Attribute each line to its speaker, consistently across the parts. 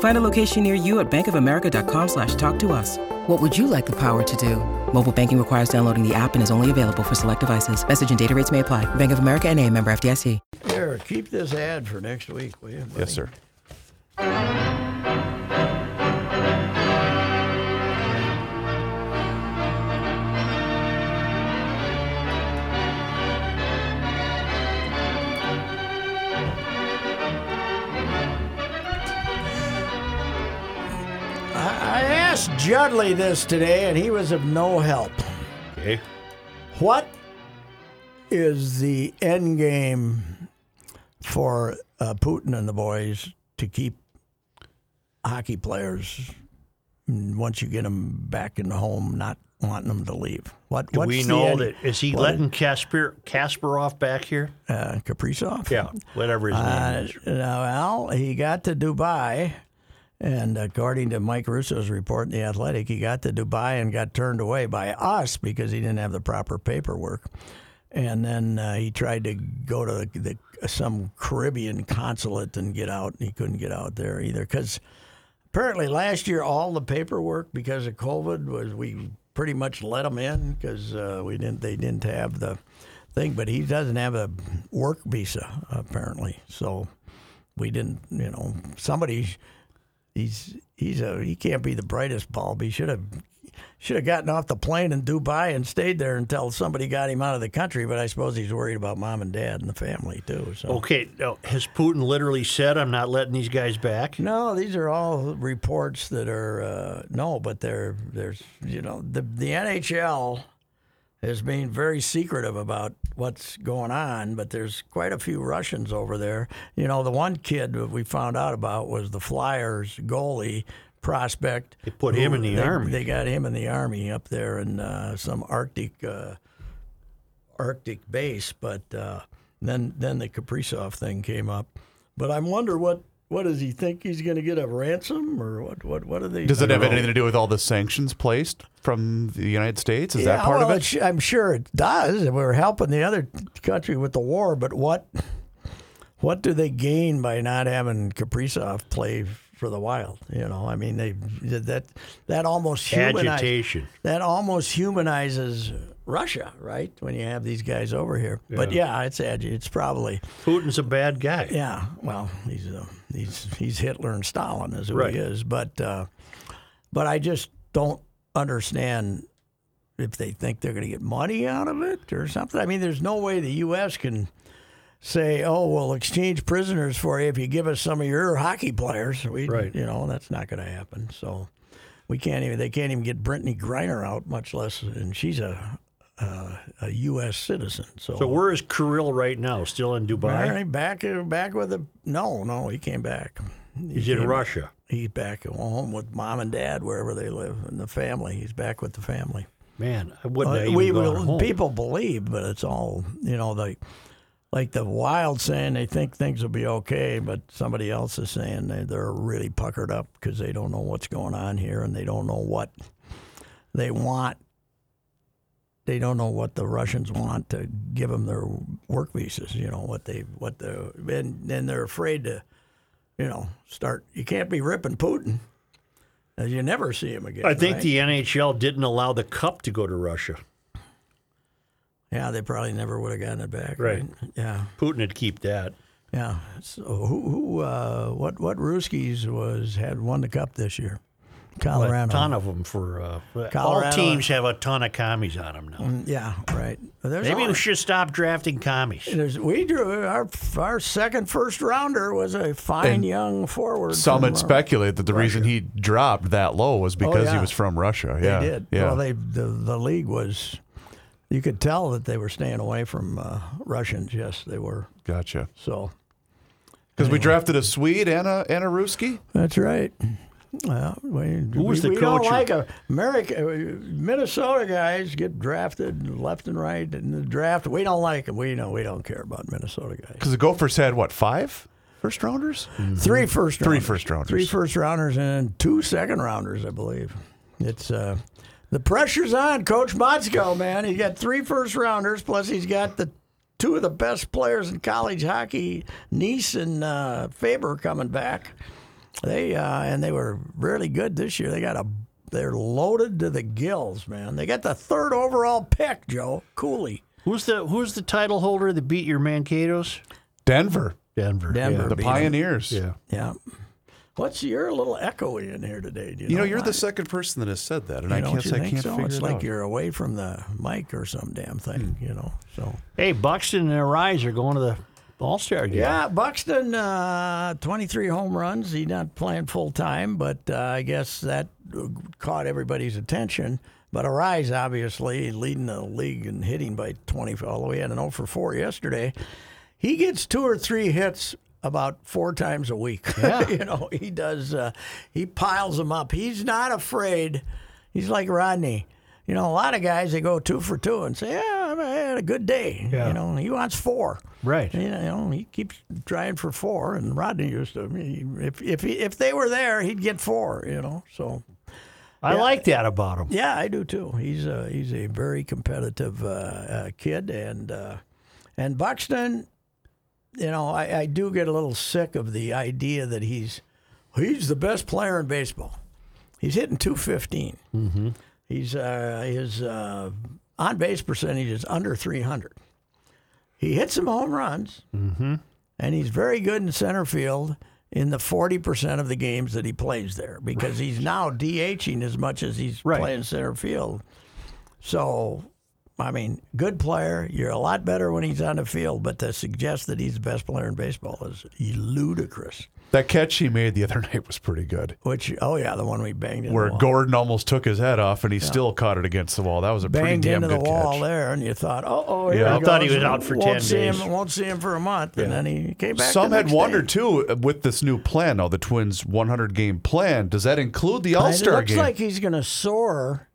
Speaker 1: Find a location near you at bankofamerica.com slash talk to us. What would you like the power to do? Mobile banking requires downloading the app and is only available for select devices. Message and data rates may apply. Bank of America and a member FDIC.
Speaker 2: Here, keep this ad for next week, will you? buddy?
Speaker 3: Yes, sir.
Speaker 2: Judley this today, and he was of no help.
Speaker 4: Okay.
Speaker 2: What is the end game for uh, Putin and the boys to keep hockey players once you get them back in the home, not wanting them to leave? What
Speaker 4: Do
Speaker 2: what's
Speaker 4: we know
Speaker 2: end-
Speaker 4: that is he
Speaker 2: what-
Speaker 4: letting Kasper Kasparov back here?
Speaker 2: uh, Kaprizov?
Speaker 4: Yeah, whatever his name
Speaker 2: Uh,
Speaker 4: is.
Speaker 2: well, he got to Dubai, and according to Mike Russo's report in The Athletic, he got to Dubai and got turned away by us because he didn't have the proper paperwork. And then uh, he tried to go to the, the, some Caribbean consulate and get out, and he couldn't get out there either. Because apparently last year, all the paperwork because of COVID was we pretty much let him in because uh, we didn't. They didn't have the thing, but he doesn't have a work visa apparently. So we didn't. You know, somebody. He's he's a he can't be the brightest bulb. He should have should have gotten off the plane in Dubai and stayed there until somebody got him out of the country. But I suppose he's worried about mom and dad and the family too. So
Speaker 4: Okay, now, has Putin literally said, "I'm not letting these guys back"?
Speaker 2: No, these are all reports that are uh, no, but they're there's you know the the NHL is being very secretive about what's going on, but there's quite a few Russians over there. You know, the one kid that we found out about was the Flyers goalie prospect.
Speaker 4: They put him in the
Speaker 2: they-
Speaker 4: army.
Speaker 2: They got him in the army up there in uh, some Arctic. Uh, Arctic base, but uh, then then the Kaprizov thing came up. But I wonder what what does he think he's going to get a ransom or what what what are they?
Speaker 3: Does it have
Speaker 2: know.
Speaker 3: anything to do with all the sanctions placed from the United States? Is that part
Speaker 2: well,
Speaker 3: of it?
Speaker 2: I'm sure it does. We're helping the other country with the war, but what what do they gain by not having Kaprizov play for the Wild? You know, I mean, they that that almost
Speaker 4: Agitation.
Speaker 2: that almost humanizes Russia, right? When you have these guys over here. But yeah, it's It's probably
Speaker 4: Putin's a bad guy.
Speaker 2: yeah. Well, he's uh, he's he's Hitler and Stalin is who
Speaker 4: Right.
Speaker 2: he is. But uh, but I just don't understand if they think they're going to get money out of it or something. I mean, there's no way the U.S. can say, "Oh, we'll exchange prisoners for you if you give us some of your hockey players." We,
Speaker 4: Right.
Speaker 2: You know, that's not going to happen. So we can't even. They can't even get Brittney Griner out, much less. And she's a uh, a U.S. citizen. So,
Speaker 4: So where is Kirill right now? Still in Dubai?
Speaker 2: Back back with the no, no, he came back. He
Speaker 4: He's in Russia.
Speaker 2: He's back at home with mom and dad wherever they live and the family. He's back with the family.
Speaker 4: Man, I wouldn't
Speaker 2: Uh, we will, people believe, but it's all you know. Like like the wild saying they think things will be okay, but somebody else is saying they, they're really puckered up because they don't know what's going on here and they don't know what they want. They don't know what the Russians want to give them their work visas. You know what they what the and, and they're afraid to, you know, start. You can't be ripping Putin. Uh, You never see him again.
Speaker 4: I think
Speaker 2: right?
Speaker 4: the NHL didn't allow the cup to go to Russia.
Speaker 2: yeah they probably never would have gotten it back.
Speaker 4: Right.
Speaker 2: Yeah.
Speaker 4: Putin would keep that.
Speaker 2: Yeah. So who, who uh, what what Ruskies was had won the cup this year? Colorado.
Speaker 4: A ton of them for uh, all teams have a ton of commies on them now.
Speaker 2: Yeah, right. There's
Speaker 4: Maybe
Speaker 2: only-
Speaker 4: we should stop drafting commies.
Speaker 2: There's, we drew our our second first rounder was a fine
Speaker 3: And
Speaker 2: young forward.
Speaker 3: Some
Speaker 2: from,
Speaker 3: had
Speaker 2: uh,
Speaker 3: speculated that the reason he dropped that low was because he
Speaker 2: yeah.
Speaker 3: was from Russia. Yeah, They
Speaker 2: did.
Speaker 3: Yeah.
Speaker 2: Well, they the the league was. You could tell that they were staying away from uh, Russians. Yes, they were.
Speaker 3: gotcha.
Speaker 2: So
Speaker 3: Because we drafted a Swede and a and a Ruski.
Speaker 2: that's right. Well, we,
Speaker 4: Who was
Speaker 2: we,
Speaker 4: the
Speaker 2: we don't like a America, uh, Minnesota guys get drafted left and right in the draft. We don't like them. We know we don't care about Minnesota guys.
Speaker 3: Because the Gophers had what five first rounders?
Speaker 2: Three first
Speaker 3: Three
Speaker 2: rounders.
Speaker 3: first rounders.
Speaker 2: Three first rounders and two second rounders, I believe. It's uh, the pressure's on Coach Motzko, man. He got three first rounders, plus he's got the two of the best players in college hockey, Knies and uh, Faber, coming back. They uh, and they were really good this year. They got a they're loaded to the gills, man. They got the third overall pick, Joe Cooley.
Speaker 4: Who's the Who's the title holder that beat your Mankato's?
Speaker 3: Denver,
Speaker 4: Denver.
Speaker 2: Denver.
Speaker 3: the
Speaker 2: beat 'em.
Speaker 3: Pioneers.
Speaker 4: Yeah.
Speaker 2: Yeah. What's you're a little echoey in here today? Do you,
Speaker 3: You know,
Speaker 2: know
Speaker 3: you're
Speaker 2: why?
Speaker 3: the second person that has said that, and I
Speaker 2: You
Speaker 3: can't.
Speaker 2: don't
Speaker 3: I can't
Speaker 2: so?
Speaker 3: figure
Speaker 2: It's
Speaker 3: it
Speaker 2: like
Speaker 3: out.
Speaker 2: you're away from the mic or some damn thing, you know. So
Speaker 4: Hey, Buxton and Arraez are going to the All Star game.
Speaker 2: yeah, Buxton, uh, 23 home runs. He's not playing full time, but uh, I guess that caught everybody's attention. But Arraez, obviously, leading the league in hitting by 20, although he had an 0 for 4 yesterday. He gets two or three hits about four times a week.
Speaker 4: Yeah.
Speaker 2: you know, he does. Uh, he piles them up. He's not afraid. He's like Rodney. You know, a lot of guys they go two for two and say, "Yeah, I had a good day."
Speaker 4: Yeah.
Speaker 2: You know, he wants four.
Speaker 4: Right.
Speaker 2: You know, he keeps trying for four, and Rodney used to. If if he, if they were there, he'd get four. You know, so
Speaker 4: I like that about him.
Speaker 2: yeah, I do too. He's a he's a very competitive uh, uh, kid, and uh, and Buxton, you know, I, I do get a little sick of the idea that he's he's the best player in baseball. He's hitting 215. Mm-hmm. He's uh, his uh, on base percentage is under three hundred. He hits some home runs,
Speaker 4: Mm-hmm.
Speaker 2: and he's very good in center field in the forty percent of the games that he plays there because he's now DHing as much as he's
Speaker 4: Right.
Speaker 2: playing center field. So, I mean, good player. You're a lot better when he's on the field, but to suggest that he's the best player in baseball is ludicrous.
Speaker 3: That catch he made the other night was pretty good.
Speaker 2: Which, oh yeah, the one we banged in
Speaker 3: Where
Speaker 2: the wall.
Speaker 3: Gordon almost took his head off, and he still caught it against the wall. That was a pretty damn
Speaker 2: into the
Speaker 3: good
Speaker 2: wall
Speaker 3: catch.
Speaker 2: there, and you thought, oh, oh,
Speaker 3: Yeah.
Speaker 4: I thought he was out for
Speaker 2: won't
Speaker 4: 10
Speaker 2: see
Speaker 4: days.
Speaker 2: Him, won't see him for a month, and then he came back.
Speaker 3: Some
Speaker 2: the
Speaker 3: had
Speaker 2: next day.
Speaker 3: wondered too uh, with this new plan. Now the Twins' 100 game plan does that include the All Star?
Speaker 2: It
Speaker 3: Star
Speaker 2: looks like he's going to soar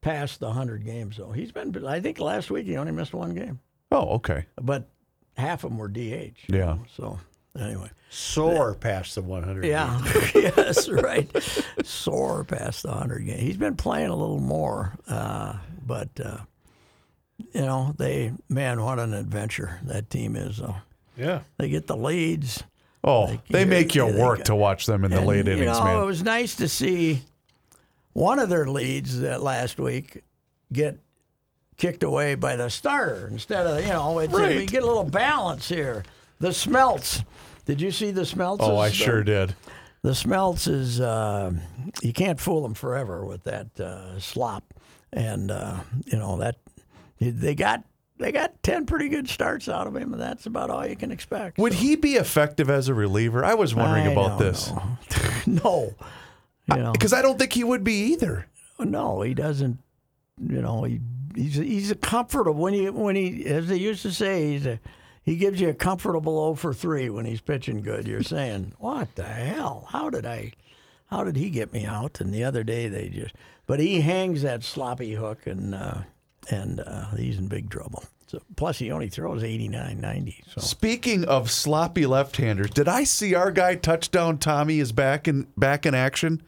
Speaker 2: past the hundred games. Though he's been, I think last week he only missed one game,
Speaker 3: oh, okay.
Speaker 2: but half of them were DH.
Speaker 3: Yeah.
Speaker 2: So anyway,
Speaker 4: Soar past the 100.
Speaker 2: yeah, yes, right. Soar past the hundred game. He's been playing a little more, uh, but uh, you know, they man, what an adventure that team is.
Speaker 4: Yeah.
Speaker 2: they get the leads.
Speaker 3: Oh, they
Speaker 2: you-
Speaker 3: make you
Speaker 2: they
Speaker 3: work
Speaker 2: got-
Speaker 3: to watch them in the
Speaker 2: And,
Speaker 3: late
Speaker 2: you
Speaker 3: innings,
Speaker 2: know,
Speaker 3: man.
Speaker 2: It was nice to see one of their leads that last week get kicked away by the starter instead of you know it's, we get a little balance here. The Smelts. Did you see the Smelts?
Speaker 3: oh, I sure did.
Speaker 2: The Smelts is uh, you can't fool them forever with that uh, slop, and uh, you know that they got they got ten pretty good starts out of him, and that's about all you can expect.
Speaker 3: Would
Speaker 2: So,
Speaker 3: he be effective as a reliever? I was wondering
Speaker 2: I
Speaker 3: about this
Speaker 2: no, you know.
Speaker 3: because I don't think he would be either.
Speaker 2: No, he doesn't. You know, he he's he's a comfortable when he when he as they used to say he's a he gives you a comfortable 0 for three when he's pitching good. You're saying what the hell? How did I? How did he get me out? And the other day they just but he hangs that sloppy hook and uh, and uh, he's in big trouble. So plus he only throws 89, 90. So
Speaker 3: Speaking of sloppy left-handers, did I see our guy touchdown Tommy is back in back in action?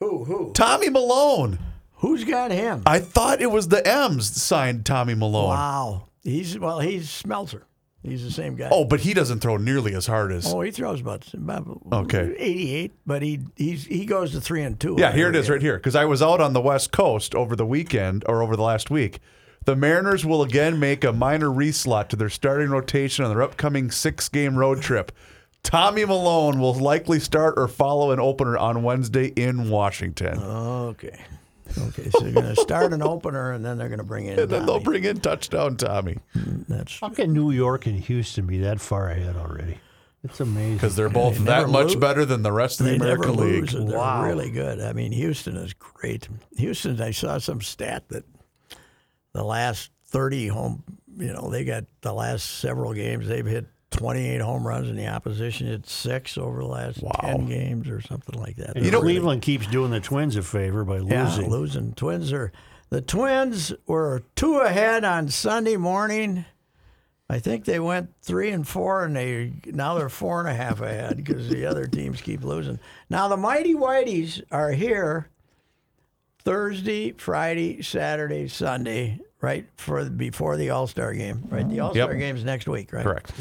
Speaker 2: who who
Speaker 3: Tommy Milone.
Speaker 2: who's got him?
Speaker 3: I thought it was the M's signed Tommy Milone.
Speaker 2: Wow, he's well he's Smeltzer. He's the same guy.
Speaker 3: Oh, but he doesn't throw nearly as hard as.
Speaker 2: Oh, he throws about, about
Speaker 3: Okay.
Speaker 2: 88, but he he's he goes to three and two.
Speaker 3: Yeah, here it is right here. Because I was out on the West Coast over the weekend or over the last week. The Mariners will again make a minor reslot to their starting rotation on their upcoming six game road trip. Tommy Milone will likely start or follow an opener on Wednesday in Washington.
Speaker 2: Okay. Okay, so they're going to start an opener and then they're going to bring in.
Speaker 3: and then they'll
Speaker 2: Tommy.
Speaker 3: bring in touchdown Tommy
Speaker 2: That's
Speaker 4: How can New York and Houston be that far ahead already? It's amazing.
Speaker 3: because they're both
Speaker 2: They
Speaker 3: that
Speaker 2: never
Speaker 3: much
Speaker 2: lose.
Speaker 3: better than the rest of the
Speaker 2: they never
Speaker 3: American League.
Speaker 2: lose. and They're
Speaker 4: Wow.
Speaker 2: really good. I mean, Houston is great. Houston, I saw some stat that the last 30 home, you know, they got the last several games, they've hit 28 home runs and the opposition hit six over the last 10 games or something like that.
Speaker 4: You
Speaker 2: know, really
Speaker 4: Cleveland keeps doing the Twins a favor by
Speaker 2: Yeah,
Speaker 4: losing.
Speaker 2: losing. Twins are the Twins were two ahead on Sunday morning. I think they went three and four, and they now they're four and a half ahead because the other teams keep losing. Now the Mighty Whiteys are here Thursday, Friday, Saturday, Sunday, right for before the All Star game. Right, the mm-hmm. All Star
Speaker 3: Yep.
Speaker 2: game's next week, right?
Speaker 3: Correct.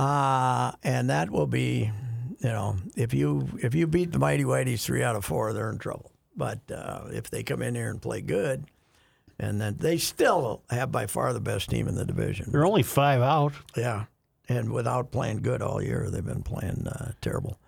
Speaker 2: Uh, and that will be, you know, if you if you beat the Mighty Whiteys three out of four, they're in trouble. But uh, if they come in here and play good, and then they still have by far the best team in the division.
Speaker 4: They're only five out.
Speaker 2: Yeah, and without playing good all year, they've been playing uh, terrible.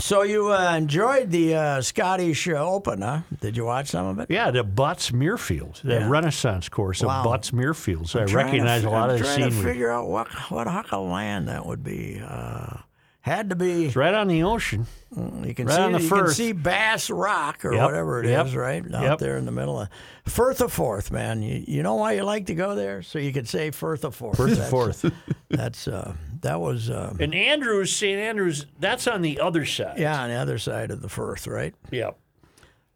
Speaker 2: So you uh, enjoyed the uh, Scottish uh, Open, huh? Did you watch some of it?
Speaker 4: Yeah, the Butts Muirfield, the
Speaker 2: Yeah.
Speaker 4: Renaissance course of
Speaker 2: Wow.
Speaker 4: Butts Muirfield. So I
Speaker 2: Trying to
Speaker 4: recognize a lot
Speaker 2: I'm
Speaker 4: of the
Speaker 2: trying to figure out what what hunk of land that would be. Uh, had to be.
Speaker 4: It's right on the ocean.
Speaker 2: You can
Speaker 4: Right
Speaker 2: see
Speaker 4: on the
Speaker 2: you can see Bass Rock or
Speaker 4: Yep,
Speaker 2: whatever it is,
Speaker 4: yep,
Speaker 2: right out
Speaker 4: yep.
Speaker 2: there in the middle of Firth of Forth, man. You, you know why you like to go there? So you could say Firth of Forth.
Speaker 4: Firth of Forth.
Speaker 2: That's uh, that was uh,
Speaker 4: And Andrews, St. Andrews, that's on the other side.
Speaker 2: yeah on the other side of the Firth, right?
Speaker 4: Yep.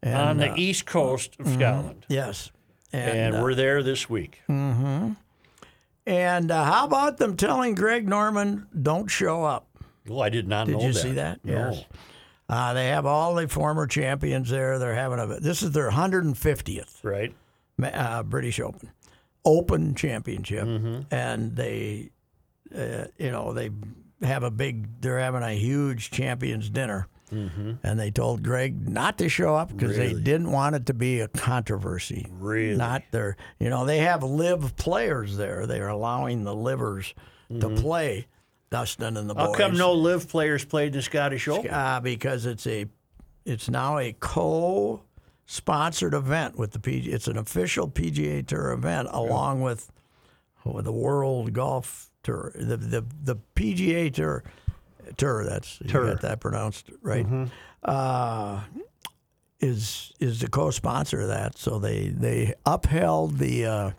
Speaker 2: And,
Speaker 4: on the
Speaker 2: uh,
Speaker 4: east coast of Scotland.
Speaker 2: yes, and
Speaker 4: And
Speaker 2: uh,
Speaker 4: we're there this week. Mm-hmm.
Speaker 2: And uh, how about them telling Greg Norman don't show up?
Speaker 4: Oh, I did not know that.
Speaker 2: Did you
Speaker 4: that.
Speaker 2: see that?
Speaker 4: No.
Speaker 2: Yes. Uh, they have all the former champions there. They're having a this is their 150th.
Speaker 4: Right?
Speaker 2: uh, British Open, Open Championship,
Speaker 4: Mm-hmm.
Speaker 2: and they, uh, you know, they have a big. They're having a huge champions dinner, and they told Greg not to show up because they
Speaker 4: Mm-hmm.
Speaker 2: Didn't want it to be a controversy.
Speaker 4: Really?
Speaker 2: Not their. You know, they have live players there. They are allowing the livers to play. Dustin and the
Speaker 4: Mm-hmm. How come no live players played in the Scottish Open?
Speaker 2: Uh, because it's a, it's now a co-sponsored event with the PG. It's an official PGA Tour event along with, with the World Golf Tour. The the the PGA Tour, Tour. That's
Speaker 4: Tour.
Speaker 2: got that pronounced right. Uh, is is the co-sponsor of that? So they they upheld the. Uh,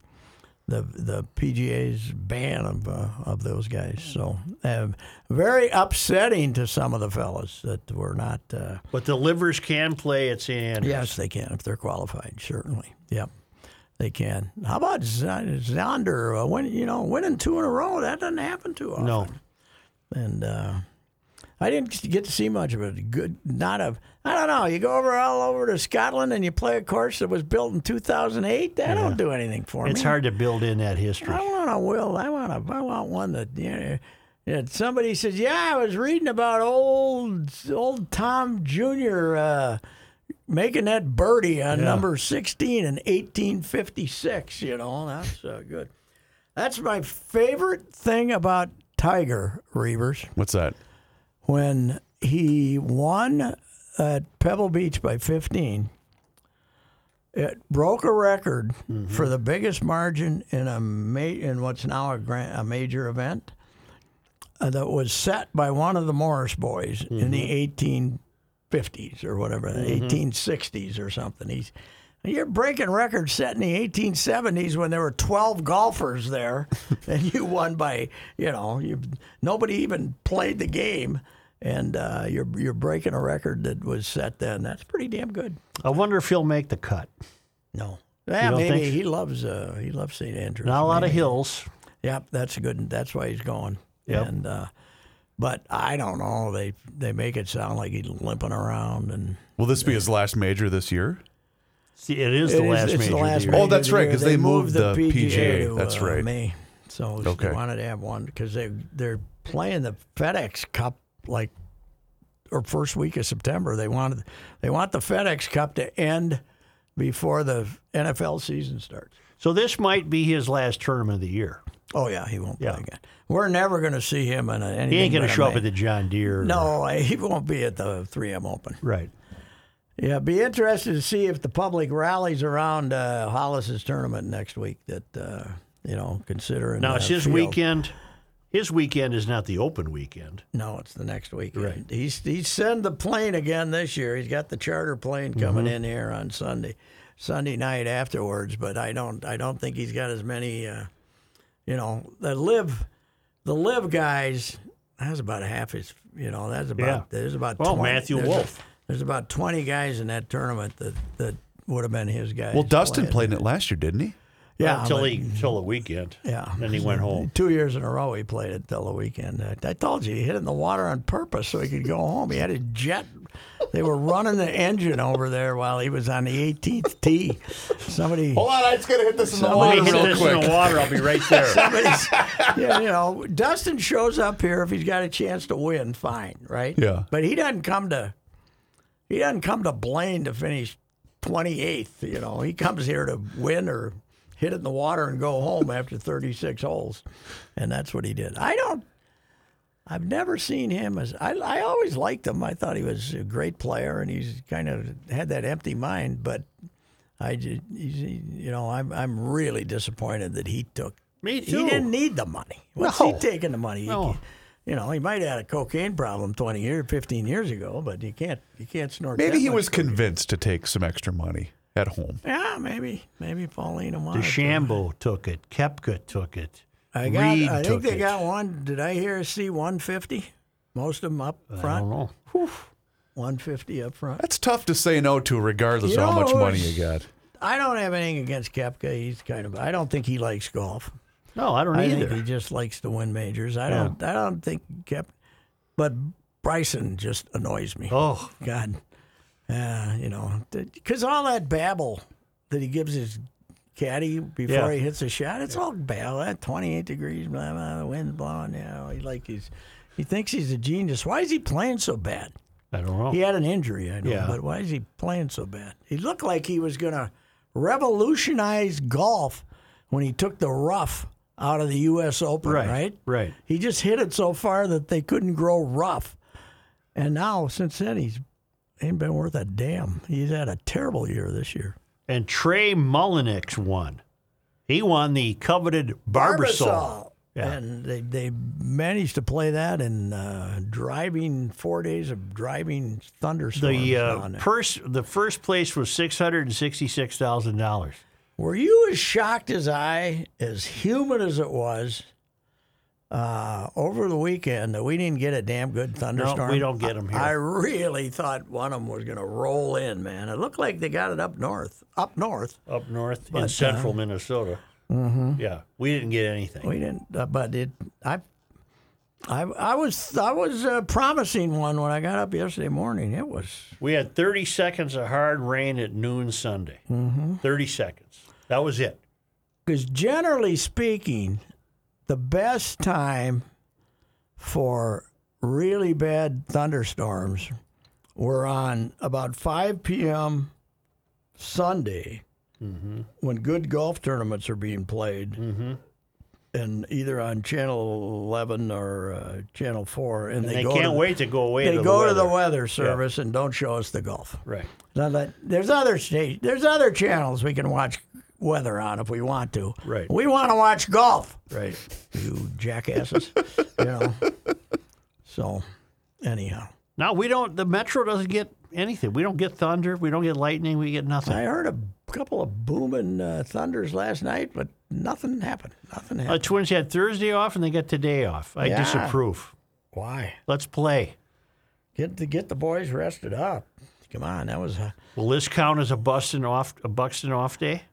Speaker 2: the the PGA's ban of uh, of those guys. So uh, very upsetting to some of the fellas that were not. Uh,
Speaker 4: But the livers can play at San Andrews.
Speaker 2: yes, they can if they're qualified. Certainly, yep, they can. How about Z- Xander? Uh, win, you know, winning two in a row that doesn't happen too often.
Speaker 4: No.
Speaker 2: and uh, I didn't get to see much of it. Good, not a. I don't know. You go over all over to Scotland and you play a course that was built in 2008. That don't do anything for
Speaker 4: It's
Speaker 2: me.
Speaker 4: It's hard to build in that history.
Speaker 2: I want a will. I want a. I want one that you know. yeah, somebody says, "Yeah, I was reading about old old Tom Jr. Uh, making that birdie on number 16 in 1856." You know, that's uh, good. That's my favorite thing about Tiger Reavers
Speaker 3: What's that?
Speaker 2: when he won at Pebble Beach by 15. It broke a record for the biggest margin in a ma- in what's now a, grand, a major event uh, that was set by one of the Morris boys in the 1850s or whatever, the 1860s or something. He's you're breaking records set in the 1870s when there were 12 golfers there, and you won by you know you nobody even played the game, and uh, you're you're breaking a record that was set then. That's pretty damn good.
Speaker 4: I wonder if he'll make the cut.
Speaker 2: No, yeah, maybe
Speaker 4: think-
Speaker 2: he loves uh, he loves St. Andrews.
Speaker 4: Not a lot of hills.
Speaker 2: Yep, that's good. That's why he's going.
Speaker 4: Yep.
Speaker 2: And uh, but I don't know. They they make it sound like he's limping around and.
Speaker 3: Will this be his last major this year?
Speaker 4: See, it is
Speaker 2: It
Speaker 4: the
Speaker 2: is-
Speaker 4: last
Speaker 2: it's
Speaker 4: major.
Speaker 2: the last major
Speaker 3: Oh, that's right, because they moved the
Speaker 2: PGA.
Speaker 3: PGA.
Speaker 2: to,
Speaker 3: That's
Speaker 2: uh,
Speaker 3: right.
Speaker 2: May. So
Speaker 3: Okay.
Speaker 2: they wanted to have one because they they're playing the FedEx Cup like or first week of September. They wanted they want the FedEx Cup to end before the NFL season starts.
Speaker 4: So this might be his last tournament of the year.
Speaker 2: Oh yeah, he won't play
Speaker 4: Yeah.
Speaker 2: again. We're never going to see him in a, anything.
Speaker 4: He ain't going
Speaker 2: but
Speaker 4: to
Speaker 2: a
Speaker 4: show up
Speaker 2: main-
Speaker 4: at the John Deere. or-
Speaker 2: No, he won't be at the 3M Open.
Speaker 4: Right.
Speaker 2: Yeah, be interested to see if the public rallies around uh, Hollis's tournament next week. That uh, you know, considering
Speaker 4: Now
Speaker 2: uh,
Speaker 4: it's his
Speaker 2: field.
Speaker 4: weekend. His weekend is not the open weekend.
Speaker 2: No, it's the next weekend.
Speaker 4: Right.
Speaker 2: He's he's send the plane again this year. He's got the charter plane coming
Speaker 4: Mm-hmm.
Speaker 2: in here on Sunday, Sunday night afterwards. But I don't I don't think he's got as many. Uh, you know, the live, the live guys. That's about half his. You know, that's about
Speaker 4: Yeah.
Speaker 2: there's about
Speaker 4: Well,
Speaker 2: 20
Speaker 4: Matthew
Speaker 2: there's
Speaker 4: Wolff.
Speaker 2: there's about twenty guys in that tournament that that would have been his guys.
Speaker 3: Well, Dustin
Speaker 2: playing.
Speaker 3: played in it last year, didn't he?
Speaker 2: Yeah,
Speaker 4: until
Speaker 2: but-
Speaker 4: he until the weekend.
Speaker 2: Yeah.
Speaker 4: Then he went home.
Speaker 2: Two years in a row, he played it till the weekend. I, I told you, he hit in the water on purpose so he could go home. He had a jet. They were running the engine over there while he was on the 18th tee. Somebody,
Speaker 3: Hold on, I just gotta hit this in the water
Speaker 4: hit this
Speaker 3: quick.
Speaker 4: in the water. I'll be right there.
Speaker 2: somebody's, yeah, you know, Dustin shows up here if he's got a chance to win, fine, right?
Speaker 3: Yeah.
Speaker 2: But he doesn't come to, he doesn't come to Blaine to finish 28th. You know, he comes here to win or hit it in the water and go home after 36 holes, and that's what he did. I don't. I've never seen him as I. I always liked him. I thought he was a great player, and he's kind of had that empty mind. But I, ju- he's, you know, I'm I'm really disappointed that he took.
Speaker 4: Me too.
Speaker 2: He didn't need the money. What's
Speaker 4: No.
Speaker 2: he taking the money?
Speaker 4: No.
Speaker 2: can't- you know, he might have had a cocaine problem 20 years, 15 years ago, but you can't you can't snort.
Speaker 3: Maybe
Speaker 2: that
Speaker 3: he
Speaker 2: much
Speaker 3: was
Speaker 2: cocaine.
Speaker 3: convinced to take some extra money at home.
Speaker 2: Yeah, maybe maybe Paulina wanted. to.
Speaker 4: DeChambeau took it. Koepka took it.
Speaker 2: I got.
Speaker 4: Reed
Speaker 2: I think they
Speaker 4: it.
Speaker 2: got one. Did I hear C 150? Most of them up
Speaker 4: I don't
Speaker 2: front.
Speaker 4: know.
Speaker 2: 150 up front.
Speaker 3: That's tough to say no to, regardless
Speaker 2: You
Speaker 3: of how much money you got.
Speaker 2: I don't have anything against Koepka. He's kind of. I don't think he likes golf.
Speaker 4: No, I don't
Speaker 2: I
Speaker 4: either.
Speaker 2: he just likes to win majors. I don't. I don't think Kep. But Bryson just annoys me.
Speaker 4: oh,
Speaker 2: God, uh, you know, because all that babble that he gives his caddy before
Speaker 4: Yeah.
Speaker 2: he hits a shot, it's all babble. At 28 degrees, blah, blah, the wind's blowing. You know, he like he's he thinks he's a genius. Why is he playing so bad?
Speaker 4: I don't know.
Speaker 2: He had an injury, I know,
Speaker 4: Yeah.
Speaker 2: but why is he playing so bad? He looked like he was going to revolutionize golf when he took the rough out of the U.S. Open,
Speaker 4: Right,
Speaker 2: right?
Speaker 4: right.
Speaker 2: He just hit it so far that they couldn't grow rough. And now, since then, he's ain't been worth a damn. He's had a terrible year this year.
Speaker 4: And Trey Mullinix won. He won the coveted Barbasol. Yeah.
Speaker 2: And they, they managed to play that in uh, driving four days of driving thunderstorms.
Speaker 4: The uh, purse, the first place was six hundred and sixty-six thousand dollars.
Speaker 2: Were you as shocked as I, as humid as it was, uh, over the weekend that we didn't get a damn good thunderstorm?
Speaker 4: No, we don't get them here.
Speaker 2: I really thought one of them was going to roll in, man. It looked like they got it up north. Up north.
Speaker 4: up north in
Speaker 2: But,
Speaker 4: central Minnesota. Mm-hmm. Yeah, we didn't get anything.
Speaker 2: We didn't, uh, but it. I, I, I was, I was uh, promising one when I got up yesterday morning. It was
Speaker 4: We had 30 seconds of hard rain at noon Sunday. Mm-hmm. 30 seconds. That was it.
Speaker 2: because generally speaking, the best time for really bad thunderstorms were on about 5 p.m. Sunday when good golf tournaments are being played. And either on Channel 11 or uh, Channel 4, and,
Speaker 4: And they,
Speaker 2: go
Speaker 4: can't
Speaker 2: to,
Speaker 4: wait to go away
Speaker 2: They
Speaker 4: to
Speaker 2: go
Speaker 4: the
Speaker 2: to the
Speaker 4: weather.
Speaker 2: service and don't show us the golf.
Speaker 4: Right.
Speaker 2: Now that there's other state, there's other channels we can watch weather on if we want to.
Speaker 4: Right.
Speaker 2: We want to watch golf.
Speaker 4: Right.
Speaker 2: You jackasses. you know. So, anyhow,
Speaker 4: Now we don't. The Metro doesn't get anything. We don't get thunder. We don't get lightning. We get nothing.
Speaker 2: I heard a couple of booming uh, thunders last night, but nothing happened. Nothing
Speaker 4: Uh,
Speaker 2: happened.
Speaker 4: Twins had Thursday off and they get today off. I
Speaker 2: Yeah.
Speaker 4: disapprove.
Speaker 2: Why?
Speaker 4: Let's play.
Speaker 2: Get the get the boys rested up. Come on, that was. Uh,
Speaker 4: Will this count as a Buston off a Buxton off day?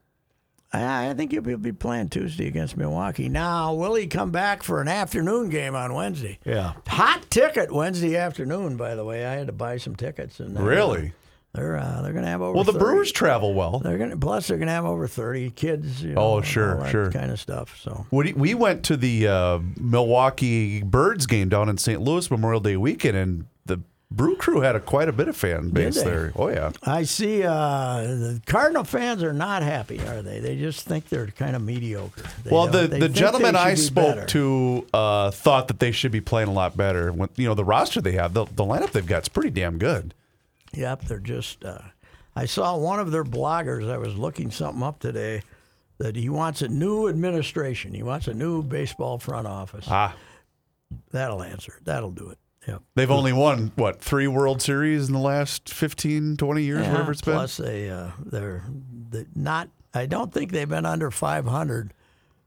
Speaker 2: I, I think he'll be, playing Tuesday against Milwaukee. Now, will he come back for an afternoon game on Wednesday?
Speaker 4: Yeah.
Speaker 2: Hot ticket Wednesday afternoon. By the way, I had to buy some tickets, and uh,
Speaker 3: Really?
Speaker 2: they're uh, they're going to have over.
Speaker 3: Well, the
Speaker 2: 30
Speaker 3: Brewers travel well.
Speaker 2: They're going to plus they're going to have over thirty kids. You know,
Speaker 3: Oh, sure, sure.
Speaker 2: kind of stuff. So
Speaker 3: We we went to the uh, Milwaukee Birds game down in St. Louis Memorial Day weekend, and Brew Crew had a, quite a bit of fan base there. Oh yeah.
Speaker 2: I see. Uh, the Cardinal fans are not happy, are they? They just think they're kind of mediocre. They
Speaker 3: Well, the, the gentleman I
Speaker 2: be
Speaker 3: spoke
Speaker 2: better.
Speaker 3: to uh, thought that they should be playing a lot better. When you know the roster they have, the, the lineup they've got is pretty damn good.
Speaker 2: Yep, they're just. Uh, I saw one of their bloggers. I was looking something up today that he wants a new administration. He wants a new baseball front office.
Speaker 3: Ah,
Speaker 2: That'll answer. it. That'll do it. Yep.
Speaker 3: they've only won what three World Series in the last 15, 20 years,
Speaker 2: Yeah,
Speaker 3: whatever it's been.
Speaker 2: plus they uh, they're, they not. I don't think they've been under 500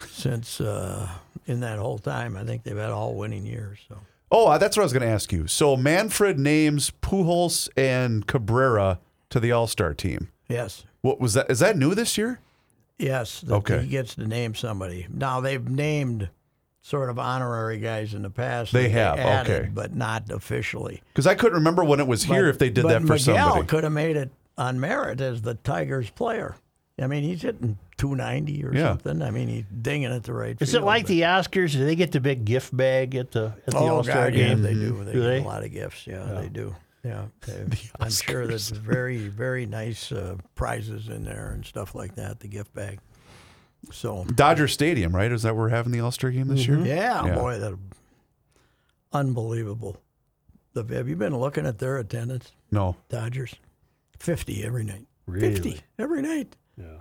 Speaker 2: since uh, in that whole time. I think they've had all winning years. So
Speaker 3: Oh, that's what I was going to ask you. So Manfred names Pujols and Cabrera to the All Star team.
Speaker 2: yes,
Speaker 3: What was that? Is that new this year?
Speaker 2: yes. that
Speaker 3: Okay.
Speaker 2: He gets to name somebody. Now they've named sort of honorary guys in the past.
Speaker 3: They
Speaker 2: that
Speaker 3: have,
Speaker 2: added,
Speaker 3: okay.
Speaker 2: but not officially.
Speaker 3: Because I couldn't remember when it was here
Speaker 2: But-
Speaker 3: if they did that for
Speaker 2: Miguel
Speaker 3: somebody.
Speaker 2: could have made it on merit as the Tigers player. I mean, he's hitting 290 or
Speaker 3: Yeah.
Speaker 2: something. I mean, he's dinging at the right.
Speaker 4: Is
Speaker 2: field,
Speaker 4: it like
Speaker 2: but-
Speaker 4: the Oscars? Do they get the big gift bag at the at the
Speaker 2: oh,
Speaker 4: All Star
Speaker 2: God, yeah,
Speaker 4: game?
Speaker 2: they do. They
Speaker 4: Do
Speaker 2: get
Speaker 4: they?
Speaker 2: a lot of gifts. Yeah, they do. Yeah, they- I'm sure there's very, very nice uh, prizes in there and stuff like that. The gift bag. So
Speaker 3: Dodger Stadium, right? Is that where we're having the All Star game this year?
Speaker 2: yeah,
Speaker 3: Yeah.
Speaker 2: boy, that unbelievable. The, have you been looking at their attendance?
Speaker 3: No.
Speaker 2: Dodgers, fifty every night.
Speaker 4: Really?
Speaker 2: Fifty every night.
Speaker 4: Yeah.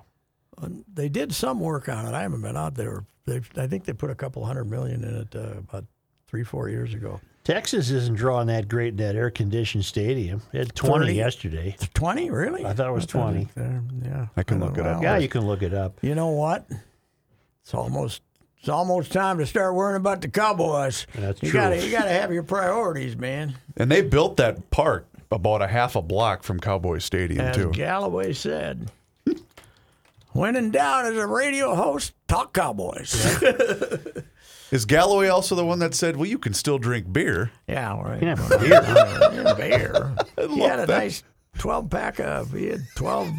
Speaker 2: And they did some work on it. I haven't been out there. They, I think they put a couple hundred million in it uh, about three, four years ago.
Speaker 4: Texas isn't drawing that great in that air conditioned stadium. It had 20
Speaker 2: 30.
Speaker 4: yesterday.
Speaker 2: Twenty, really?
Speaker 4: I thought it was 20.
Speaker 2: uh, yeah,
Speaker 3: I can
Speaker 2: don't
Speaker 3: look it up.
Speaker 4: Yeah, you can look it up.
Speaker 2: You know what? It's almost it's almost time to start worrying about the Cowboys.
Speaker 4: That's
Speaker 2: you
Speaker 4: true.
Speaker 2: Gotta, you got to have your priorities, man.
Speaker 3: And they built that park about a half a block from Cowboy Stadium,
Speaker 2: As
Speaker 3: too.
Speaker 2: Galloway said, when in doubt as a radio host, talk Cowboys.
Speaker 3: Is Galloway also the one that said, well, you can still drink beer?
Speaker 2: Yeah, right.
Speaker 4: You can have beer.
Speaker 2: beer. He
Speaker 3: love
Speaker 2: had a
Speaker 3: that.
Speaker 2: nice 12 pack of, he had 12,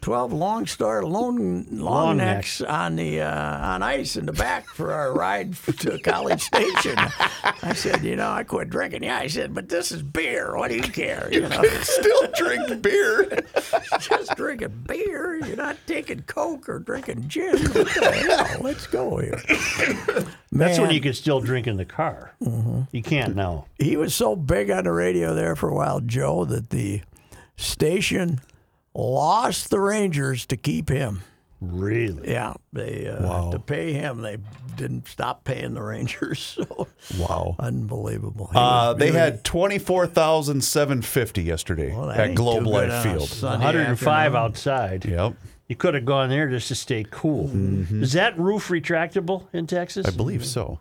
Speaker 2: 12 long star, long, long,
Speaker 4: Long
Speaker 2: necks on the uh, on ice in the back for our ride to College Station. I said, you know, I quit drinking. Yeah, I said, but this is beer. What do you care? You know,
Speaker 3: Still drink beer.
Speaker 2: just drinking beer. You're not taking Coke or drinking gin. What the hell? Let's go here.
Speaker 4: That's when you could still drink in the car.
Speaker 2: Mm-hmm.
Speaker 4: You can't now.
Speaker 2: he was so big on the radio there for a while, Joe, that the station lost the Rangers to keep him.
Speaker 4: Really?
Speaker 2: Yeah, they uh, to pay him, they didn't stop paying the Rangers. So
Speaker 3: Wow.
Speaker 2: unbelievable.
Speaker 3: Uh,
Speaker 2: was
Speaker 3: they
Speaker 2: really-
Speaker 3: had 24,750 yesterday
Speaker 2: Well,
Speaker 3: at Globe Life
Speaker 2: good on
Speaker 3: Field.
Speaker 4: 105 outside.
Speaker 3: Yep.
Speaker 4: You could have gone there just to stay cool. Is that roof retractable in Texas?
Speaker 3: I believe so.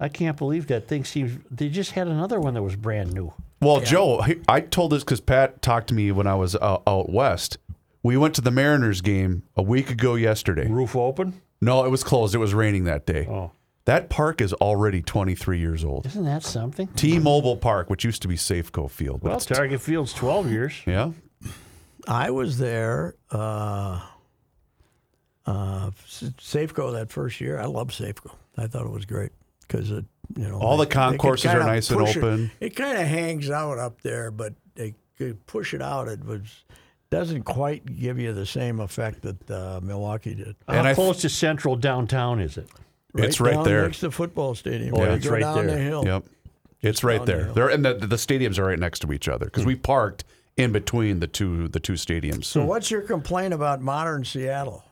Speaker 4: I can't believe that thing seems. They just had another one that was brand new.
Speaker 3: Well, Joe, I- I told this because Pat talked to me when I was uh, out west. We went to the Mariners game a week ago yesterday.
Speaker 4: Roof open?
Speaker 3: No, it was closed. It was raining that day.
Speaker 4: Oh,
Speaker 3: That park is already 23 years old.
Speaker 4: isn't that something?
Speaker 3: T-Mobile Park, which used to be Safeco Field. But
Speaker 4: Well,
Speaker 3: it's
Speaker 4: Target Field's 12 years.
Speaker 3: yeah.
Speaker 2: I was there. Uh, uh, Safeco that first year. I loved Safeco. I thought it was great because it, you know,
Speaker 3: All the concourses are nice and
Speaker 2: push it-
Speaker 3: open.
Speaker 2: It, kind of hangs out up there, but they could push it out. It was doesn't quite give you the same effect that uh, Milwaukee did.
Speaker 4: How
Speaker 3: And I th-
Speaker 4: close to central downtown is it?
Speaker 3: Right It's right
Speaker 2: down
Speaker 3: there.
Speaker 2: next to the football stadium.
Speaker 4: Oh,
Speaker 2: You
Speaker 4: it's right
Speaker 2: down
Speaker 4: there.
Speaker 2: The hill.
Speaker 3: Yep. It's right
Speaker 2: down the
Speaker 3: there.
Speaker 2: hill.
Speaker 3: There and the, the stadiums are right next to each other because we parked in between the two the two stadiums.
Speaker 2: So, what's your complaint about modern Seattle?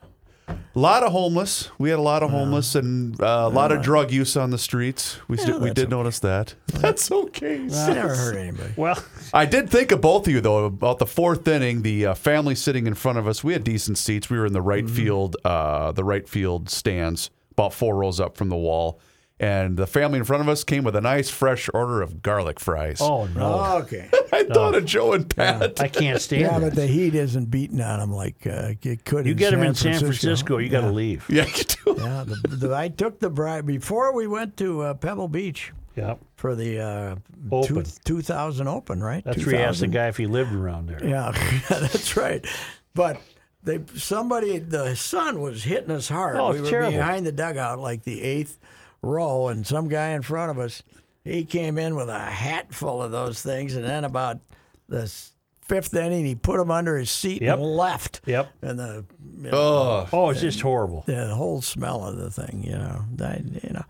Speaker 3: A lot of homeless. We had a lot of homeless and uh, a lot of drug use on the streets. We did, we
Speaker 2: that's
Speaker 3: did notice that. That's okay.
Speaker 2: I never heard anybody.
Speaker 4: Well,
Speaker 3: I did think of both of you though about the fourth inning. The uh, family sitting in front of us. We had decent seats. We were in the right field, uh, the right field stands, about four rows up from the wall. And the family in front of us came with a nice fresh order of garlic fries.
Speaker 4: oh no,
Speaker 2: Okay.
Speaker 3: I thought of Joe and Pat.
Speaker 4: I can't stand
Speaker 2: Yeah,
Speaker 4: it.
Speaker 2: but the heat isn't beating on them like uh, it could.
Speaker 4: you
Speaker 2: in
Speaker 4: get them in San Francisco, you got to
Speaker 2: yeah.
Speaker 4: leave.
Speaker 3: Yeah, you do.
Speaker 2: Yeah, the, the, I took the bribe before we went to uh, Pebble Beach
Speaker 4: Yeah,
Speaker 2: for the uh,
Speaker 4: Open.
Speaker 2: two, 2000 Open, right?
Speaker 4: that's where you asked the guy if he lived around there.
Speaker 2: Yeah, that's right. But they somebody the sun was hitting us hard.
Speaker 4: Oh,
Speaker 2: we were
Speaker 4: terrible.
Speaker 2: behind the dugout, like the eighth row, and some guy in front of us. he came in with a hat full of those things, and then about the fifth inning, he put them under his seat
Speaker 4: Yep.
Speaker 2: and left.
Speaker 4: Yep.
Speaker 2: And the you know,
Speaker 3: Oh,
Speaker 4: Oh, it's just horrible.
Speaker 2: the whole smell of the thing, you know, that, you know.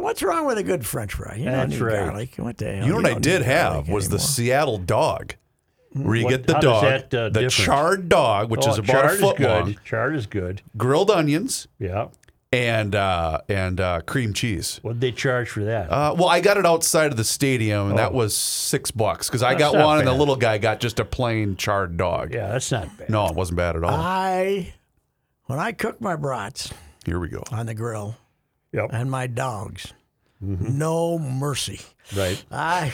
Speaker 2: What's wrong with a good French fry? You don't
Speaker 4: That's
Speaker 2: need
Speaker 4: right.
Speaker 2: garlic. What the hell?
Speaker 3: you know what I did have
Speaker 2: garlic
Speaker 3: was the. Seattle dog, where you
Speaker 4: What-
Speaker 3: get the dog,
Speaker 4: that, uh,
Speaker 3: the
Speaker 4: different?
Speaker 3: charred dog, which
Speaker 4: oh,
Speaker 3: is about
Speaker 4: chard
Speaker 3: a foot
Speaker 4: is good.
Speaker 3: long,
Speaker 4: Chard is good.
Speaker 3: grilled onions,
Speaker 4: Yeah.
Speaker 3: And uh, and uh, cream cheese.
Speaker 4: What did they charge for that?
Speaker 3: Uh, well, I got it outside of the stadium, and that
Speaker 4: Oh.
Speaker 3: was six bucks because I got
Speaker 4: not
Speaker 3: one, and the little guy got just a plain charred dog.
Speaker 4: yeah, that's not bad.
Speaker 3: No, it wasn't bad at all.
Speaker 2: I, when I cook my brats
Speaker 3: Here we go.
Speaker 2: on the grill
Speaker 4: Yep.
Speaker 2: and my dogs,
Speaker 3: Mm-hmm.
Speaker 2: no mercy.
Speaker 4: Right.
Speaker 2: I,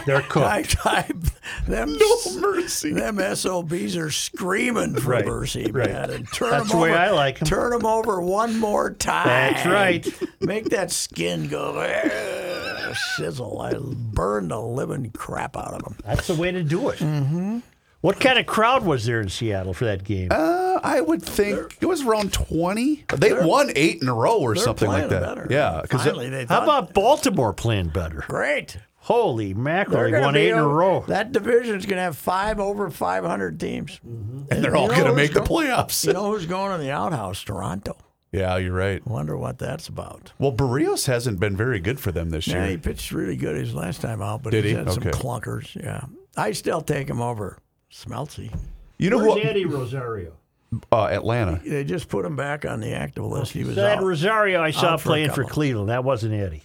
Speaker 4: They're cooked.
Speaker 2: I, I them,
Speaker 3: No mercy.
Speaker 2: them SOBs are screaming for
Speaker 4: Right,
Speaker 2: mercy,
Speaker 4: right.
Speaker 2: man. And turn
Speaker 4: That's
Speaker 2: them
Speaker 4: the way
Speaker 2: over,
Speaker 4: I like 'em.
Speaker 2: Turn them over one more time.
Speaker 4: That's right.
Speaker 2: Make that skin go "Eh," sizzle. I burn the living crap out of them.
Speaker 4: That's the way to do it. Mm-hmm. What kind of crowd was there in Seattle for that game?
Speaker 3: Uh, I would think it was around twenty. They won eight in a row or something like that.
Speaker 2: better.
Speaker 3: Yeah, because
Speaker 2: Finally, they
Speaker 4: How about Baltimore playing better?
Speaker 2: great.
Speaker 4: Holy mackerel!
Speaker 2: They're
Speaker 4: They
Speaker 2: gonna
Speaker 4: won
Speaker 2: be
Speaker 4: eight in a
Speaker 2: over-
Speaker 4: row.
Speaker 2: That division's going to have five over 500 teams.
Speaker 3: and they're all
Speaker 2: you know
Speaker 3: going to
Speaker 2: who's
Speaker 3: make the
Speaker 2: go-
Speaker 3: playoffs.
Speaker 2: You know who's going in the outhouse? Toronto.
Speaker 3: yeah, you're right.
Speaker 2: Wonder what that's about.
Speaker 3: Well, Berrios hasn't been very good for them this
Speaker 2: Yeah,
Speaker 3: year.
Speaker 2: he pitched really good his last time out, but
Speaker 3: Did
Speaker 2: he's
Speaker 3: he?
Speaker 2: had some clunkers. Yeah, I still take him over Smeltsy.
Speaker 3: You know
Speaker 4: Where's
Speaker 3: what?
Speaker 4: Eddie Rosario?
Speaker 3: Uh, Atlanta.
Speaker 2: They just put him back on the active list. He was
Speaker 4: So that
Speaker 2: out.
Speaker 4: Rosario I saw
Speaker 2: out for a
Speaker 4: playing for
Speaker 2: couple.
Speaker 4: Cleveland. That wasn't Eddie.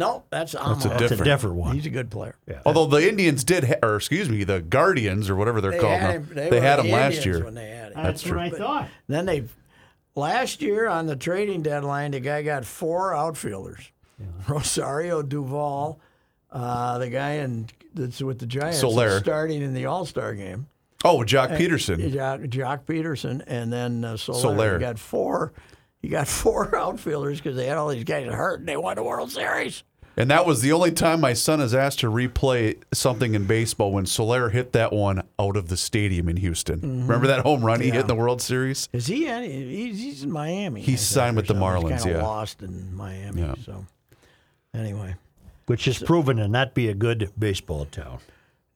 Speaker 2: No, that's Amo.
Speaker 3: a
Speaker 4: That's a
Speaker 3: Different.
Speaker 4: different one.
Speaker 2: He's a good player.
Speaker 3: Although the Indians did, ha- or excuse me, the Guardians or whatever they're
Speaker 2: They
Speaker 3: called
Speaker 2: had
Speaker 3: now,
Speaker 2: him.
Speaker 3: they,
Speaker 2: were
Speaker 3: had
Speaker 2: the
Speaker 3: him last
Speaker 2: Indians
Speaker 3: year.
Speaker 2: when they had him.
Speaker 4: That's what I
Speaker 2: But
Speaker 4: thought.
Speaker 2: Then they last year on the trading deadline, the guy got four outfielders: Rosario Duvall, uh, the guy in that's with the Giants, that's
Speaker 3: Soler.
Speaker 2: starting in the All Star game.
Speaker 3: Oh, Joc Pederson.
Speaker 2: Joc, Joc Pederson, and then uh, Soler.
Speaker 3: Soler.
Speaker 2: He got four. He got four outfielders because they had all these guys hurt, and they won the World Series.
Speaker 3: And that was the only time my son is asked to replay something in baseball when Soler hit that one out of the stadium in Houston.
Speaker 2: Mm-hmm.
Speaker 3: Remember that home run he hit in the World Series?
Speaker 2: Is he? in- He's, he's in Miami.
Speaker 3: He's
Speaker 2: I think,
Speaker 3: signed with the
Speaker 2: something.
Speaker 3: Marlins,
Speaker 2: He's kinda
Speaker 3: yeah.
Speaker 2: lost in Miami.
Speaker 3: Yeah.
Speaker 2: So anyway,
Speaker 4: Which is proven to not be a good baseball town,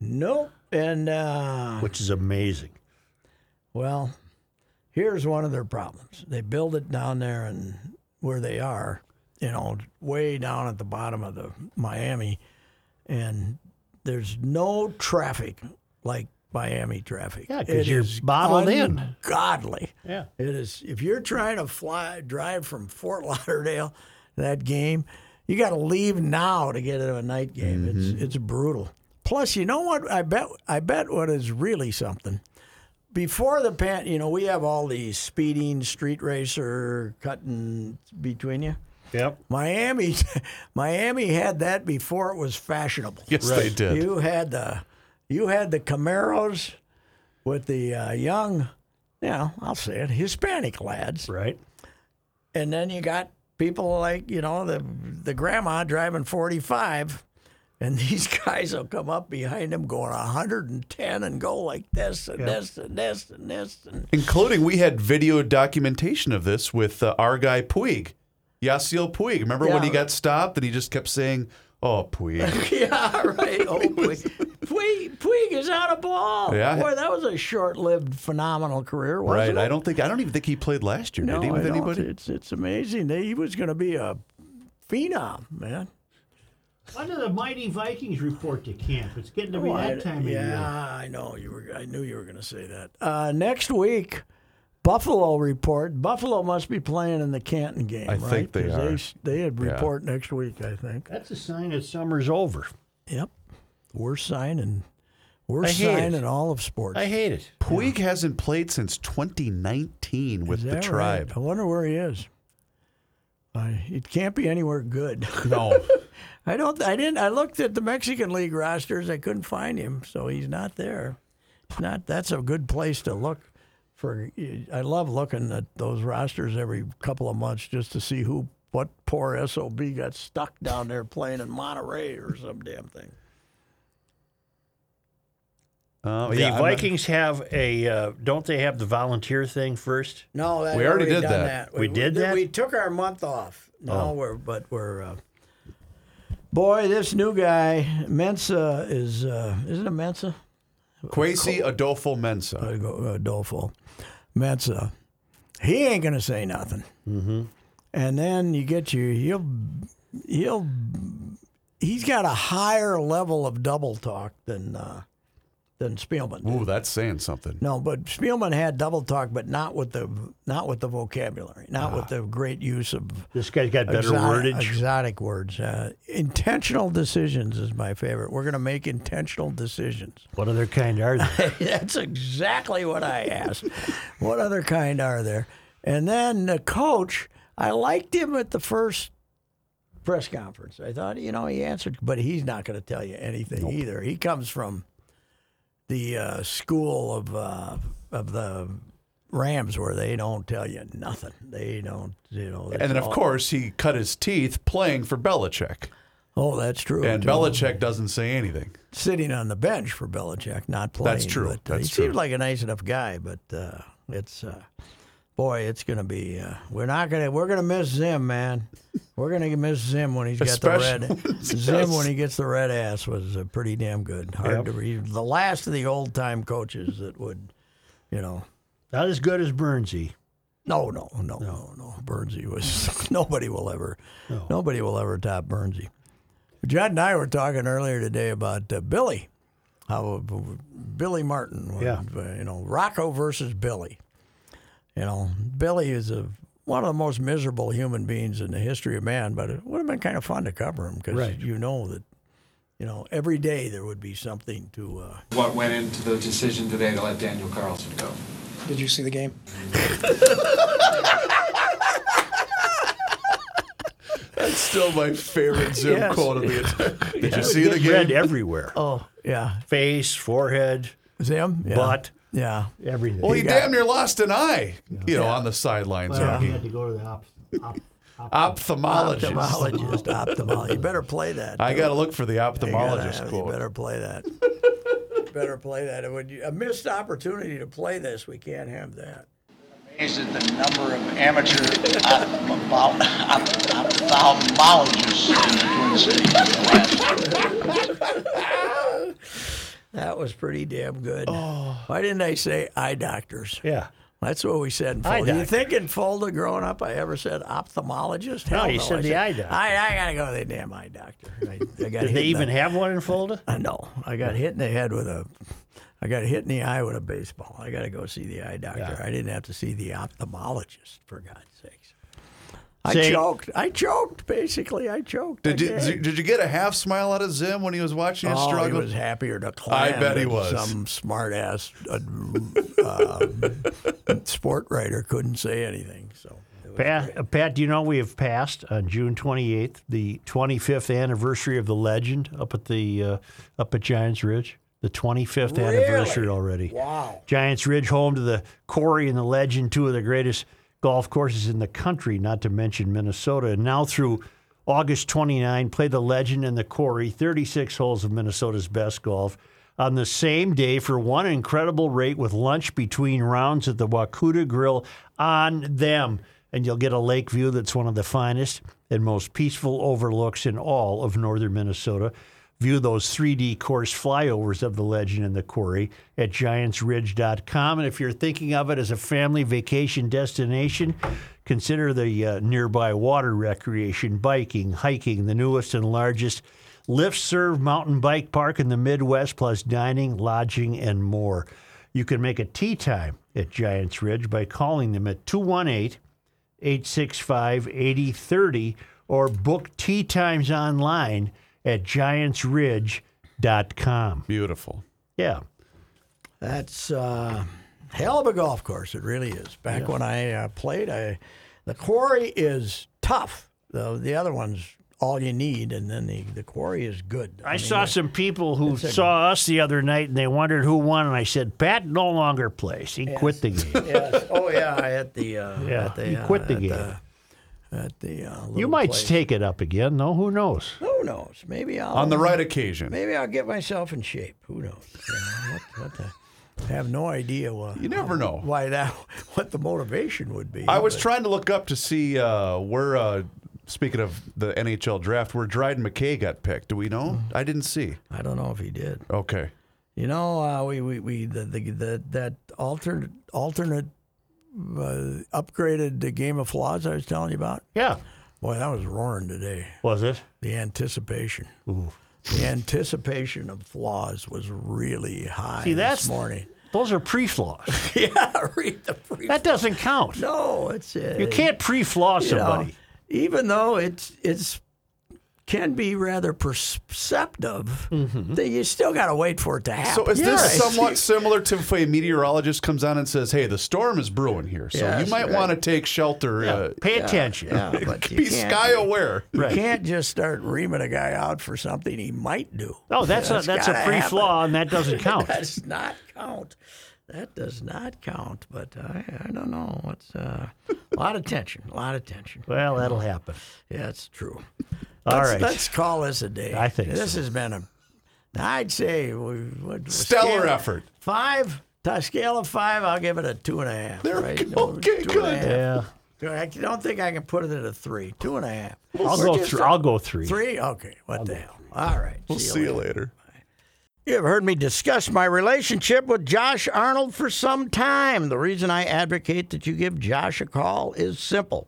Speaker 2: nope. And uh,
Speaker 4: which is amazing.
Speaker 2: Well, here's one of their problems. They build it down there and where they are, you know, way down at the bottom of the Miami, and there's no traffic like Miami traffic.
Speaker 4: Yeah, 'cause
Speaker 2: It
Speaker 4: you're bottled in.
Speaker 2: Godly.
Speaker 4: Yeah.
Speaker 2: It is. If you're trying to fly, drive from Fort Lauderdale that game, you got to leave now to get to a night game. It's mm-hmm. it's brutal. Plus, you know what? I bet I bet what is really something. Before the pan, you know, we have all these speeding, street racer, cutting between you.
Speaker 4: Yep.
Speaker 2: Miami, Miami had that before it was fashionable.
Speaker 3: Yes, they did.
Speaker 2: You had the, you had the Camaros with the uh, young, you know, I'll say it, Hispanic lads,
Speaker 4: Right.
Speaker 2: and then you got people like you know the the grandma driving forty five, and these guys will come up behind them going hundred and ten and go like this and this and this and this and
Speaker 3: Including, we had video documentation of this with uh, our guy Puig, Yasiel Puig. Remember when he
Speaker 2: Yeah.
Speaker 3: got stopped and he just kept saying, "Oh, Puig."
Speaker 2: yeah, right. Oh, Puig. Puig, Puig is out of ball.
Speaker 3: Yeah.
Speaker 2: Boy, that was a short-lived, phenomenal career, wasn't
Speaker 3: right?
Speaker 2: it?
Speaker 3: I don't think I don't even think he played last year.
Speaker 2: No,
Speaker 3: did he
Speaker 2: I
Speaker 3: with
Speaker 2: don't.
Speaker 3: anybody?
Speaker 2: It's it's amazing. He was going to be a phenom, man.
Speaker 4: When did the mighty Vikings report to camp? It's getting to be
Speaker 2: Oh,
Speaker 4: that
Speaker 2: I-
Speaker 4: time of year. yeah.
Speaker 2: I know you were. I knew you were going to say that. Uh, next week, Buffalo report. Buffalo must be playing in the Canton game.
Speaker 3: I
Speaker 2: right?
Speaker 3: think they
Speaker 2: 'Cause
Speaker 3: are.
Speaker 2: They, had
Speaker 3: Yeah.
Speaker 2: report next week. I think.
Speaker 4: That's a sign that summer's over.
Speaker 2: Yep. Worst sign and worst
Speaker 4: I hate
Speaker 2: sign in all of sports.
Speaker 4: I hate it.
Speaker 3: Puig hasn't played since 2019 with the tribe.
Speaker 2: right? I wonder where he is. I, it can't be anywhere good.
Speaker 3: No,
Speaker 2: I don't. I didn't. I looked at the Mexican League rosters. I couldn't find him, so he's not there. Not. That's a good place to look for. I love looking at those rosters every couple of months just to see who, what poor sob got stuck down there playing in Monterrey or some damn thing.
Speaker 3: uh,
Speaker 4: The
Speaker 3: yeah, I'm not-
Speaker 4: Vikings have a, uh, don't they have the volunteer thing first?
Speaker 2: No, that,
Speaker 3: We already did
Speaker 2: done
Speaker 3: that.
Speaker 4: We did
Speaker 2: we,
Speaker 4: that?
Speaker 2: We took our month off. No,
Speaker 4: Oh.
Speaker 2: we're but we're uh, Boy, this new guy Mensah is uh, isn't it Mensah?
Speaker 3: Kwesi Adolfo
Speaker 2: Mensah. Adolfo Mensah. He ain't gonna say nothing. Mm-hmm. And then you get you he'll he'll he's got a higher level of double talk than uh, than Spielman.
Speaker 3: Ooh, that's saying something.
Speaker 2: No, but Spielman had double talk, but not with the not with the vocabulary, not with the great use of
Speaker 4: This guy's got better
Speaker 2: exotic,
Speaker 4: wordage.
Speaker 2: exotic words. Uh, intentional decisions is my favorite. We're going to make intentional decisions.
Speaker 4: What other kind are they?
Speaker 2: That's exactly what I asked. what other kind are there? And then the coach, I liked him at the first press conference. I thought, you know, he answered, but he's not going to tell you anything either. He comes from the uh, school of uh, of the Rams where they don't tell you nothing. They don't, you know.
Speaker 3: And then, of
Speaker 2: all-
Speaker 3: course, he cut his teeth playing for Belichick.
Speaker 2: oh, that's true.
Speaker 3: And
Speaker 2: too.
Speaker 3: Belichick doesn't say anything.
Speaker 2: sitting on the bench for Belichick, not playing.
Speaker 3: That's true.
Speaker 2: But, uh,
Speaker 3: That's
Speaker 2: he
Speaker 3: true.
Speaker 2: seems like a nice enough guy, but uh, it's uh, boy, it's going to be. Uh, we're not going to. We're going to miss him, man. We're going to miss Zim when he's got the red.
Speaker 3: when it's
Speaker 2: Zim
Speaker 3: us.
Speaker 2: when he gets the red ass was uh, pretty damn good. Hard to read. The last of the old time coaches that would, you know.
Speaker 4: Not as good as Burnsie.
Speaker 2: No, no, no, no, no. Burnsie was nobody will ever, nobody will ever top Burnsie. Judd and I were talking earlier today about uh, Billy, how uh, Billy Martin, was,
Speaker 4: Yeah.
Speaker 2: uh, you know, Rocco versus Billy. You know, Billy is a one of the most miserable human beings in the history of man, but it would have been kind of fun to cover him because
Speaker 4: Right.
Speaker 2: you know that, you know, every day there would be something to. Uh,
Speaker 5: What went into the decision today to let Daniel Carlson go?
Speaker 6: Did you see the game?
Speaker 3: That's still my favorite Zoom
Speaker 2: Yes.
Speaker 3: quote of the entire. Did you see the
Speaker 4: Get red everywhere.
Speaker 2: oh yeah,
Speaker 4: Face, forehead,
Speaker 2: Zim, yeah.
Speaker 4: butt,
Speaker 2: yeah.
Speaker 4: everything.
Speaker 3: Well, he
Speaker 2: got-
Speaker 3: damn near lost an eye, you know, on the sidelines.
Speaker 4: Well,
Speaker 3: Rocky.
Speaker 4: he had to go to the op- op-
Speaker 3: Ophthalmologist.
Speaker 2: Ophthalmologist, ophthalmologist. You better play that.
Speaker 3: I got to look for the
Speaker 2: You gotta
Speaker 3: ophthalmologist quote.
Speaker 2: You better play that. better play that. It would, a missed opportunity to play this. We can't have that.
Speaker 7: amazed at the number of amateur op- op- ophthalmologists in the Twin Cities.
Speaker 2: That was pretty damn good. Oh. Why didn't I say eye doctors?
Speaker 4: Yeah.
Speaker 2: That's what we said in Fulda. You think in Fulda growing up I ever said ophthalmologist?
Speaker 4: No,
Speaker 2: Hell
Speaker 4: you said
Speaker 2: I
Speaker 4: the eye doctor.
Speaker 2: I, I got to go to the damn eye doctor. I, I
Speaker 4: Did they even
Speaker 2: the-
Speaker 4: have one in Fulda?
Speaker 2: Uh, I know. I got hit in the head with a. I got hit in the eye with a baseball. I got to go see the eye doctor.
Speaker 4: Yeah.
Speaker 2: I didn't have to see the ophthalmologist, for God's sakes. I
Speaker 4: Say-
Speaker 2: choked. I choked. Basically, I choked.
Speaker 3: Did you, did you did you get a half smile out of Zim when he was watching you
Speaker 2: Oh,
Speaker 3: struggle?
Speaker 2: he was happier to climb.
Speaker 3: I bet he
Speaker 2: than
Speaker 3: was.
Speaker 2: Some smart ass uh, uh, sport writer couldn't say anything. So
Speaker 4: Pat, uh, Pat, do you know we have passed on June 28th the 25th anniversary of the legend up at the uh, up at Giants Ridge? The 25th anniversary already.
Speaker 2: Wow.
Speaker 4: Giants Ridge, home to the Quarry and the Legend, two of the greatest golf courses in the country, not to mention Minnesota. And now through August 29, play the Legend and the Quarry, 36 holes of Minnesota's best golf. On the same day for one incredible rate with lunch between rounds at the Wakuta Grill on them. And you'll get a lake view that's one of the finest and most peaceful overlooks in all of northern Minnesota. View those 3D course flyovers of the legend and the quarry at giantsridge.com. And if you're thinking of it as a family vacation destination, consider the uh, nearby water recreation, biking, hiking, the newest and largest lift serve mountain bike park in the Midwest, plus dining, lodging, and more. You can make a tee time at Giants Ridge by calling them at 218 865 8030 or book tee times online at giantsridge.com.
Speaker 3: Beautiful.
Speaker 4: Yeah.
Speaker 2: That's uh, hell of a golf course. It really is. Back when I uh, played, I, the quarry is tough. The the other one's all you need, and then the, the quarry is good.
Speaker 4: I
Speaker 2: mean,
Speaker 4: saw
Speaker 2: it-
Speaker 4: some people who
Speaker 2: a-
Speaker 4: saw us the other night and they wondered who won, and I said, Pat no longer plays. He quit the game.
Speaker 2: Yes. Oh yeah, at the uh,
Speaker 4: Yeah,
Speaker 2: at the,
Speaker 4: he
Speaker 2: uh,
Speaker 4: quit the
Speaker 2: at
Speaker 4: game.
Speaker 2: The, at the uh,
Speaker 4: You might
Speaker 2: place.
Speaker 4: take it up again, though. Who knows?
Speaker 2: Who knows? Maybe I'll
Speaker 3: On the right occasion.
Speaker 2: Maybe I'll get myself in shape. Who knows? You know, what, what the, I have no idea what,
Speaker 3: You never know.
Speaker 2: why that what the motivation would be.
Speaker 3: I was
Speaker 2: but-
Speaker 3: trying to look up to see uh, where uh, speaking of the NHL draft, where Dryden McKay got picked. Do we know?
Speaker 2: Mm.
Speaker 3: I didn't see.
Speaker 2: I don't know if he did.
Speaker 3: Okay.
Speaker 2: You know, uh, we, we, we the, the, the that alternate alternate uh, upgraded the game of flaws I was telling you about.
Speaker 4: Yeah.
Speaker 2: Boy, that was roaring today.
Speaker 4: Was it?
Speaker 2: The anticipation. The anticipation of flaws was really high
Speaker 4: See, that's
Speaker 2: this morning.
Speaker 4: Those are pre-flaws.
Speaker 2: yeah, read the pre.
Speaker 4: that doesn't count.
Speaker 2: no, it's uh,
Speaker 4: You can't pre-flaw
Speaker 2: you know,
Speaker 4: somebody.
Speaker 2: even though it's it's can be rather perceptive, that you still got to wait for it to happen.
Speaker 3: So is
Speaker 2: Yes.
Speaker 3: this somewhat similar to if a meteorologist comes on and says, "Hey, the storm is brewing here, so
Speaker 2: Yes,
Speaker 3: you might
Speaker 2: right.
Speaker 3: want to take shelter. Uh,
Speaker 4: Pay attention.
Speaker 2: Yeah, but
Speaker 3: be sky aware."
Speaker 2: You
Speaker 4: Right.
Speaker 2: can't just start reaming a guy out for something he might do.
Speaker 4: Oh, that's a, that's a
Speaker 2: gotta
Speaker 4: pre-flaw, and that doesn't count.
Speaker 2: That does not count. That does not count. But I, I don't know. It's uh, a lot of tension. A lot of tension.
Speaker 4: Well, that'll happen.
Speaker 2: Yeah, it's true.
Speaker 4: All
Speaker 2: let's,
Speaker 4: right.
Speaker 2: Let's call this a day.
Speaker 4: I think
Speaker 2: this
Speaker 4: so.
Speaker 2: has been a. I'd say we, what,
Speaker 3: Stellar
Speaker 2: scale-
Speaker 3: effort.
Speaker 2: Five. To a scale of five, I'll give it a two and a half.
Speaker 3: There we go.
Speaker 2: No,
Speaker 3: Okay,
Speaker 2: two and a
Speaker 3: good.
Speaker 2: half.
Speaker 4: Yeah.
Speaker 2: I don't think I can put it at a three. Two and a half.
Speaker 4: I'll
Speaker 2: We're
Speaker 4: go.
Speaker 2: just
Speaker 4: Th-
Speaker 2: a-
Speaker 4: I'll go three.
Speaker 2: Three? Okay. What the hell? All right.
Speaker 3: We'll see you later.
Speaker 2: You have heard me discuss my relationship with Josh Arnold for some time. The reason I advocate that you give Josh a call is simple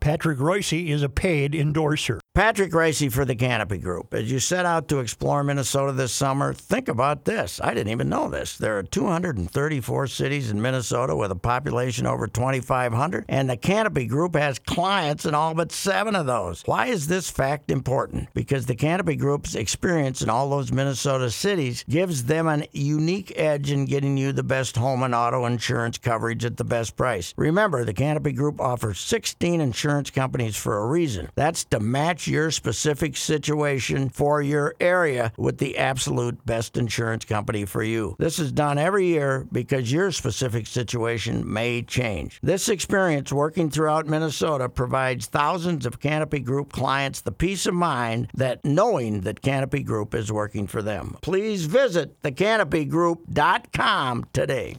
Speaker 4: Patrick Reusse is a paid endorser.
Speaker 2: Patrick Reusse for the Canopy Group. As you set out to explore Minnesota this summer, think about this. I didn't even know this. There are 234 cities in Minnesota with a population over 2,500, and the Canopy Group has clients in all but seven of those. Why is this fact important? Because the Canopy Group's experience in all those Minnesota cities gives them an unique edge in getting you the best home and auto insurance coverage at the best price. Remember, the Canopy Group offers 16 insurance companies for a reason. That's to match your specific situation for your area with the absolute best insurance company for you. This is done every year because your specific situation may change. This experience working throughout Minnesota provides thousands of Canopy Group clients the peace of mind that knowing that Canopy Group is working for them. Please visit thecanopygroup.com today.